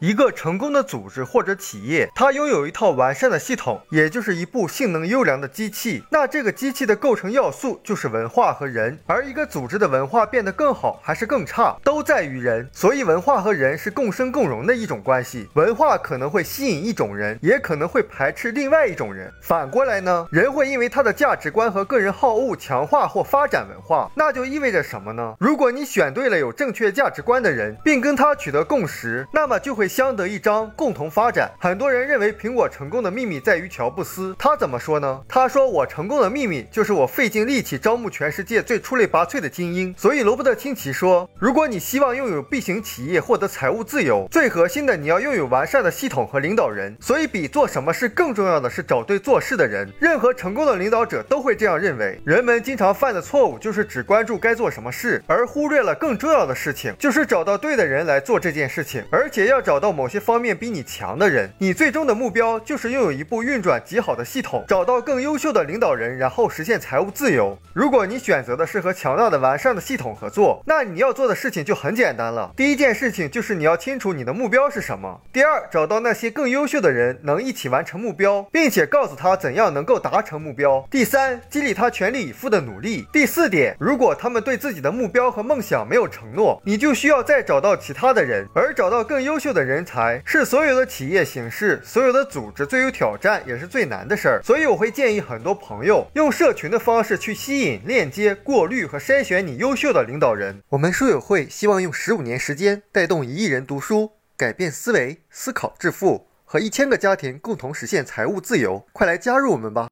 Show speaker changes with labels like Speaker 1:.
Speaker 1: 一个成功的组织或者企业，它拥有一套完善的系统，也就是一部性能优良的机器。那这个机器的构成要素就是文化和人。而一个组织的文化变得更好还是更差，都在于人。所以文化和人是共生共荣的一种关系。文化可能会吸引一种人，也可能会排斥另外一种人。反过来呢，人会因为他的价值观和个人好恶强化或发展文化。那就意味着什么呢？如果你选对了有正确价值观的人，并跟他取得共识，那么就会。相得益彰，共同发展。很多人认为苹果成功的秘密在于乔布斯，他怎么说呢？他说：“我成功的秘密就是我费尽力气招募全世界最出类拔萃的精英。”所以罗伯特清崎说：“如果你希望拥有 B 型企业，获得财务自由，最核心的你要拥有完善的系统和领导人。所以比做什么事更重要的是找对做事的人。任何成功的领导者都会这样认为。人们经常犯的错误就是只关注该做什么事，而忽略了更重要的事情，就是找到对的人来做这件事情，而且要找。”找到某些方面比你强的人，你最终的目标就是拥有一部运转极好的系统，找到更优秀的领导人，然后实现财务自由。如果你选择的是和强大的、完善的系统合作，那你要做的事情就很简单了。第一件事情就是你要清楚你的目标是什么。第二，找到那些更优秀的人，能一起完成目标，并且告诉他怎样能够达成目标。第三，激励他全力以赴的努力。第四点，如果他们对自己的目标和梦想没有承诺，你就需要再找到其他的人，而找到更优秀的。人人才是所有的企业形式、所有的组织最有挑战也是最难的事儿，所以我会建议很多朋友用社群的方式去吸引、链接、过滤和筛选你优秀的领导人。我们书友会希望用十五年时间带动一亿人读书，改变思维、思考致富，和一千个家庭共同实现财务自由。快来加入我们吧！